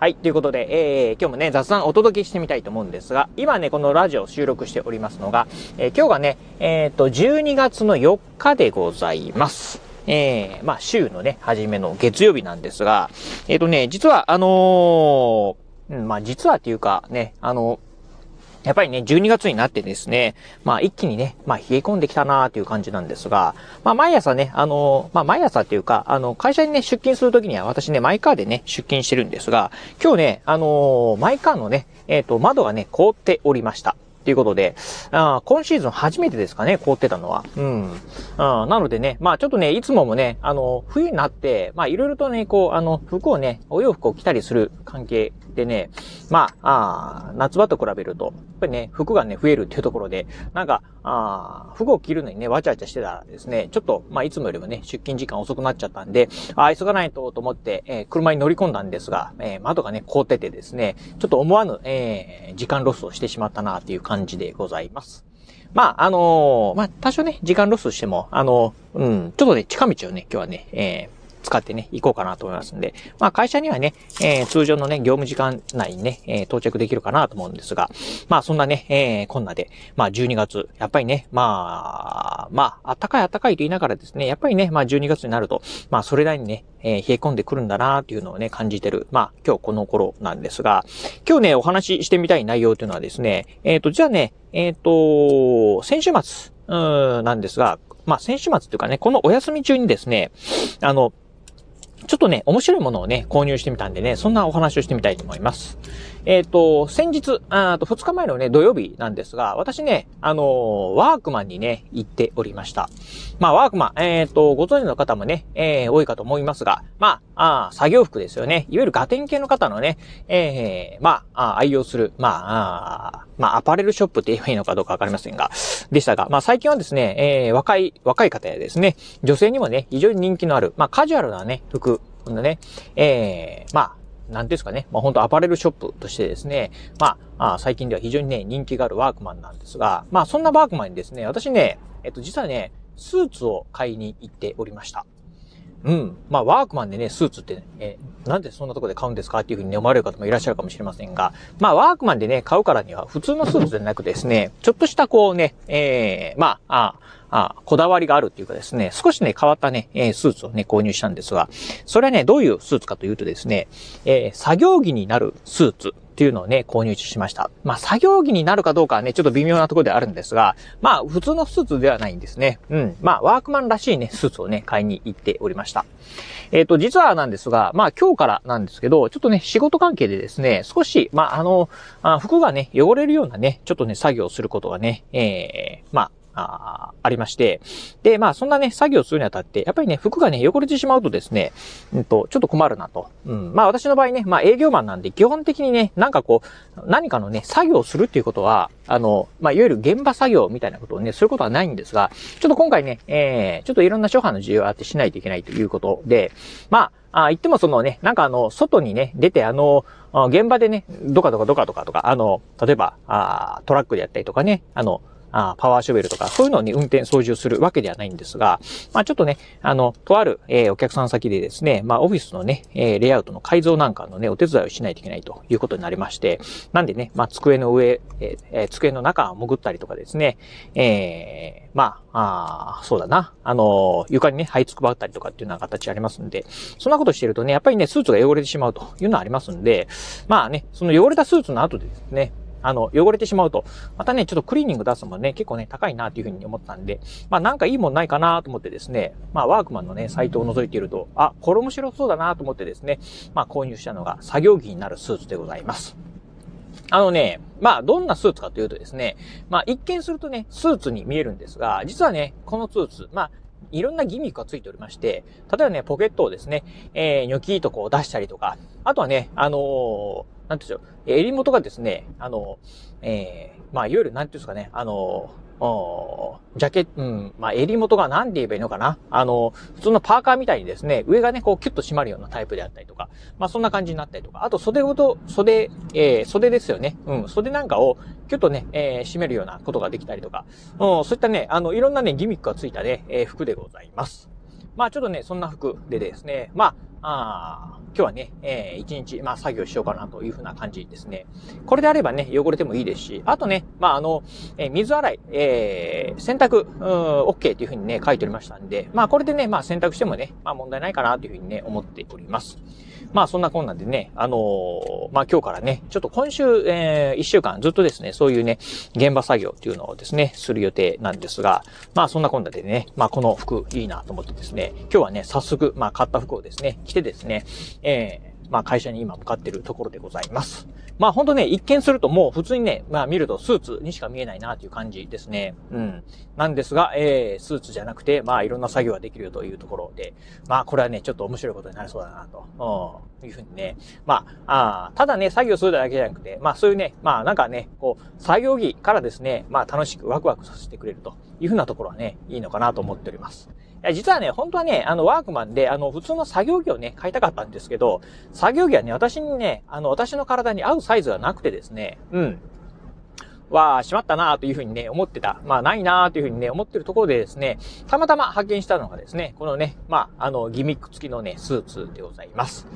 はい。ということで、えー、今日もね、雑談お届けしてみたいと思うんですが、今ね、このラジオ収録しておりますのが、えー、今日がね、えっ、ー、と、12月の4日でございます。えー、まあ、週のね、初めの月曜日なんですが、えっ、ー、とね、実は、あのー、まあ、実はっていうか、ね、あのやっぱりね、12月になってですね、まあ一気にね、まあ冷え込んできたなーっていう感じなんですが、まあ毎朝ね、あの、まあ毎朝っていうか、あの、会社にね、出勤するときには私ね、マイカーでね、出勤してるんですが、今日ね、あのマイカーのね、えっ、ー、と、窓がね、凍っておりました。ということで、あ今シーズン初めてですかね、凍ってたのは。うん。なのでね、まあちょっとね、いつももね、あの、冬になって、まあいろいろとね、こう、あの、服をね、お洋服を着たりする関係でね、まあ、あ夏場と比べると、ぱりね、服がね、増えるっていうところで、なんか、あ服を着るのにね、わちゃわちゃしてたらですね、ちょっと、まあ、いつもよりもね、出勤時間遅くなっちゃったんで、あ急がないとと思って、えー、車に乗り込んだんですが、えー、窓がね、凍っててですね、ちょっと思わぬ、えー、時間ロスをしてしまったなっていう感じでございます。まあ、あのー、まあ、多少ね、時間ロスしても、あのーうん、ちょっとね、近道をね、今日はね、えー、使ってね、行こうかなと思いますんで、まあ会社にはね、えー、通常のね、業務時間内にね、えー、到着できるかなと思うんですが、まあそんなね、えー、こんなで、まあ12月、やっぱりね、まあ、まあ、暖かい暖かいと言いながらですね、やっぱりね、まあ12月になると、まあそれなりにね、えー、冷え込んでくるんだなっていうのをね、感じてる、まあ今日この頃なんですが、今日ね、お話ししてみたい内容というのはですね、えっ、ー、と、じゃあね、えっ、ー、と、先週末、うん、なんですが、まあ先週末っていうかね、このお休み中にですね、あの、ちょっとね、面白いものをね、購入してみたんでね、そんなお話をしてみたいと思います。えっ、ー、と、先日、あと2日前のね、土曜日なんですが、私ね、あのー、ワークマンにね、行っておりました。まあ、ワークマン、えっ、ー、と、ご存知の方もね、えー、多いかと思いますが、まあ、あ作業服ですよね。いわゆるガテン系の方のね、えー、まあ、あ愛用する、まあ、あまあ、アパレルショップって言えばいいのかどうかわかりませんが、でしたが、まあ、最近はですね、えー、若い、若い方やですね、女性にもね、非常に人気のある、まあ、カジュアルなね、服、こんなね、えー、まあ、なんですかね、まあ本当アパレルショップとしてですね、まあ、あ最近では非常にね、人気があるワークマンなんですが、まあそんなワークマンにですね、私ね、えっと実はね、スーツを買いに行っておりました。うん。まあ、ワークマンでね、スーツって、えなんでそんなとこで買うんですかっていうふうに、ね、思われる方もいらっしゃるかもしれませんが、まあ、ワークマンでね、買うからには、普通のスーツでなくですね、ちょっとしたこうね、えー、まあ、あ、あ、こだわりがあるっていうかですね、少しね、変わったね、えー、スーツをね、購入したんですが、それはね、どういうスーツかというとですね、えー、作業着になるスーツっていうのをね、購入しました。まあ、作業着になるかどうかはね、ちょっと微妙なところであるんですが、まあ、普通のスーツではないんですね。うん。まあ、ワークマンらしいね、スーツをね、買いに行っておりました。えっ、ー、と、実はなんですが、まあ、今日からなんですけど、ちょっとね、仕事関係でですね、少し、まあ、あの、あ服がね、汚れるようなね、ちょっとね、作業をすることがね、えー、まあ、あありまして。で、まあそんなね、作業するにあたって、やっぱりね、服がね、汚れてしまうとですね、うんと、ちょっと困るなと。うん。まあ私の場合ね、まあ営業マンなんで、基本的にね、なんかこう、何かのね、作業をするっていうことは、あの、まあいわゆる現場作業みたいなことをね、することはないんですが、ちょっと今回ね、えー、ちょっといろんな諸般の需要があってしないといけないということで、まあ、あ言ってもそのね、なんかあの、外にね、出てあの、現場でね、どかどかどかとかとか、あの、例えば、あトラックでやったりとかね、あの、あパワーショベルとか、そういうのに運転操縦するわけではないんですが、まあちょっとね、あの、とある、えー、お客さん先でですね、まあオフィスのね、えー、レイアウトの改造なんかのね、お手伝いをしないといけないということになりまして、なんでね、まあ机の上、えー、机の中を潜ったりとかですね、えー、まあ、あそうだな、あの、床にね、這いつくばったりとかっていうような形ありますんで、そんなことしてるとね、やっぱりね、スーツが汚れてしまうというのはありますんで、まあね、その汚れたスーツの後でですね、あの、汚れてしまうと、またね、ちょっとクリーニング出すのもね、結構ね、高いなっていうふうに思ったんで、まあなんかいいもんないかなと思ってですね、まあワークマンのね、サイトを覗いていると、あ、これ面白そうだなと思ってですね、まあ購入したのが作業着になるスーツでございます。あのね、まあ、どんなスーツかというとですね、まあ、一見するとね、スーツに見えるんですが、実はね、このスーツ、まあ、いろんなギミックがついておりまして、例えばね、ポケットをですね、えー、ニョキーとこう出したりとか、あとはね、あのーなんていうんでしょう、襟元がですね、あの、えー、まあ、いわゆる、なんていうんですかね、あの、ジャケット、うん、まあ、襟元が何て言えばいいのかなあの、普通のパーカーみたいにですね、上がね、こう、キュッと締まるようなタイプであったりとか、まあ、そんな感じになったりとか、あと、袖ごと、袖、えー、袖ですよね。うん、袖なんかを、キュッとね、えー、締めるようなことができたりとか、うん、そういったね、あの、いろんなね、ギミックがついたね、えー、服でございます。まあ、ちょっとね、そんな服でですね、まあ、あ今日はね、えー、一日、まあ、作業しようかなというふうな感じですね。これであればね、汚れてもいいですし、あとね、まあ、あの、えー、水洗い、えー、洗濯、うん、OK というふうにね、書いておりましたんで、まあ、これでね、まあ、洗濯してもね、まあ、問題ないかなというふうにね、思っております。まあ、そんなこんなんでね、あのー、まあ、今日からね、ちょっと今週、えー、一週間ずっとですね、そういうね、現場作業っていうのをですね、する予定なんですが、まあ、そんなこんなでね、まあ、この服いいなと思ってですね、今日はね、早速、まあ、買った服をですね、着てですね、えーまあ会社に今向かってるところでございます。まあ本当ね、一見するともう普通にね、まあ見るとスーツにしか見えないなという感じですね。うん。なんですが、えー、スーツじゃなくて、まあいろんな作業ができるよというところで、まあこれはね、ちょっと面白いことになりそうだなと、うん、いうふうにね。まあ、あただね、作業するだけじゃなくて、まあそういうね、まあなんかね、こう、作業着からですね、まあ楽しくワクワクさせてくれるというふうなところはね、いいのかなと思っております。や実はね、本当はね、あの、ワークマンで、あの、普通の作業着をね、買いたかったんですけど、作業着はね、私にね、あの、私の体に合うサイズがなくてですね、うん。わあ、しまったなというふうにね、思ってた。まあ、ないなというふうにね、思ってるところでですね、たまたま発見したのがですね、このね、まあ、あの、ギミック付きのね、スーツでございます。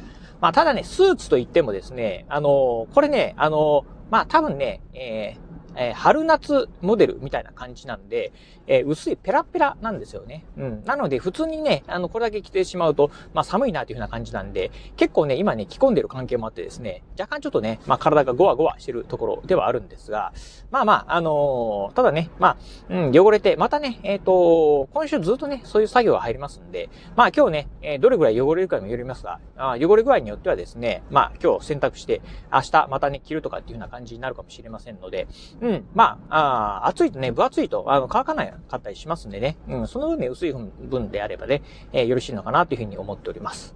まあ、ただね、スーツといってもですね、あの、これね、あの、まあ、多分ね、えーえー、春夏モデルみたいな感じなんで、えー、薄いペラペラなんですよね。うん。なので、普通にね、あの、これだけ着てしまうと、まあ寒いなというふうな感じなんで、結構ね、今ね、着込んでる関係もあってですね、若干ちょっとね、まあ体がゴワゴワしてるところではあるんですが、まあまあ、あのー、ただね、まあ、うん、汚れて、またね、えっ、と、今週ずっとね、そういう作業が入りますんで、まあ今日ね、え、どれぐらい汚れるかにもよりますが、あ汚れ具合によってはですね、まあ今日洗濯して、明日またね、着るとかっていうふうな感じになるかもしれませんので、うん、まあ、あ暑いとね、分厚いと、あの、乾かないかったりしますんでね、うん、その分ね、薄い分であればね、えー、よろしいのかなというふうに思っております。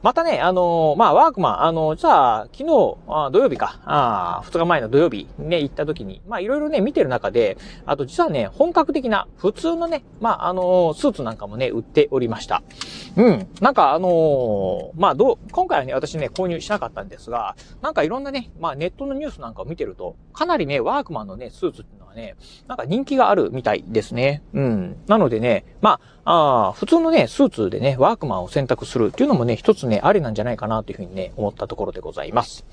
またね、あのー、まあ、ワークマン、あのー、じゃあ、昨日、あ土曜日か、あ二日前の土曜日ね、行った時に、まあ、いろいろね、見てる中で、あと実はね、本格的な、普通のね、まあ、あのー、スーツなんかもね、売っておりました。うん。なんかあのまあ、どう、今回はね、私ね、購入しなかったんですが、なんかいろんなね、まあ、ネットのニュースなんかを見てると、かなりね、ワークマンのね、スーツっていうのはね、なんか人気があるみたいですね。うん。なのでね、まあ、あ普通のね、スーツでね、ワークマンを選択するっていうのもね、一つね、ありなんじゃないかなというふうにね、思ったところでございます。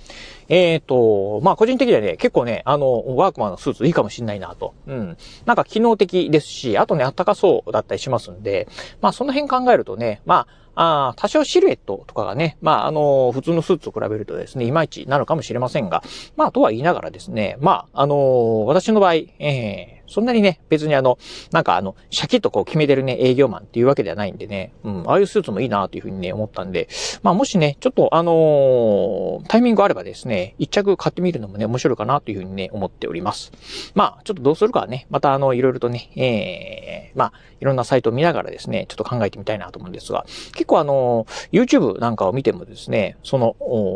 えっ、ー、と、まあ、個人的にはね、結構ね、あの、ワークマンのスーツいいかもしんないなと。うん。なんか機能的ですし、あとね、あったかそうだったりしますんで、まあ、その辺考えるとね、まあ、あ多少シルエットとかがね、まあ、あの、普通のスーツと比べるとですね、いまいちなのかもしれませんが、まあ、とは言いながらですね、まあ、あの、私の場合、えー、そんなにね、別にあの、なんかあの、シャキッとこう決めてるね、営業マンっていうわけではないんでね、うん、ああいうスーツもいいなというふうにね、思ったんで、まあもしね、ちょっとあのー、タイミングあればですね、一着買ってみるのもね、面白いかなというふうにね、思っております。まあ、ちょっとどうするかはね、またあの、いろいろとね、ええー、まあ、いろんなサイトを見ながらですね、ちょっと考えてみたいなと思うんですが、結構あの、YouTube なんかを見てもですね、その、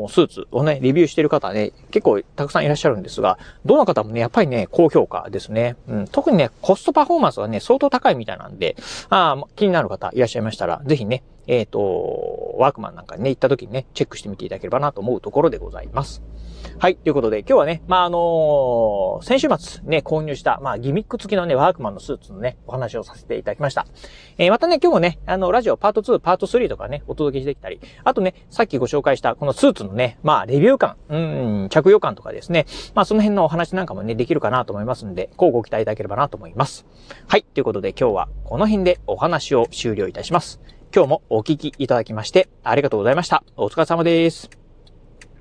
スーツをね、レビューしてる方ね、結構たくさんいらっしゃるんですが、どの方もね、やっぱりね、高評価ですね。うん、特にね、コストパフォーマンスはね、相当高いみたいなんで、あ気になる方いらっしゃいましたら、ぜひね、えっ、ー、と、ワークマンなんかにね、行った時にね、チェックしてみていただければなと思うところでございます。はい。ということで、今日はね、まあ、あのー、先週末ね、購入した、まあ、ギミック付きのね、ワークマンのスーツのね、お話をさせていただきました。えー、またね、今日もね、あの、ラジオパート2、パート3とかね、お届けしてきたり、あとね、さっきご紹介した、このスーツのね、まあ、レビュー感、うん、着用感とかですね、まあ、その辺のお話なんかもね、できるかなと思いますんで、こうご期待いただければなと思います。はい。ということで、今日はこの辺でお話を終了いたします。今日もお聴きいただきまして、ありがとうございました。お疲れ様です。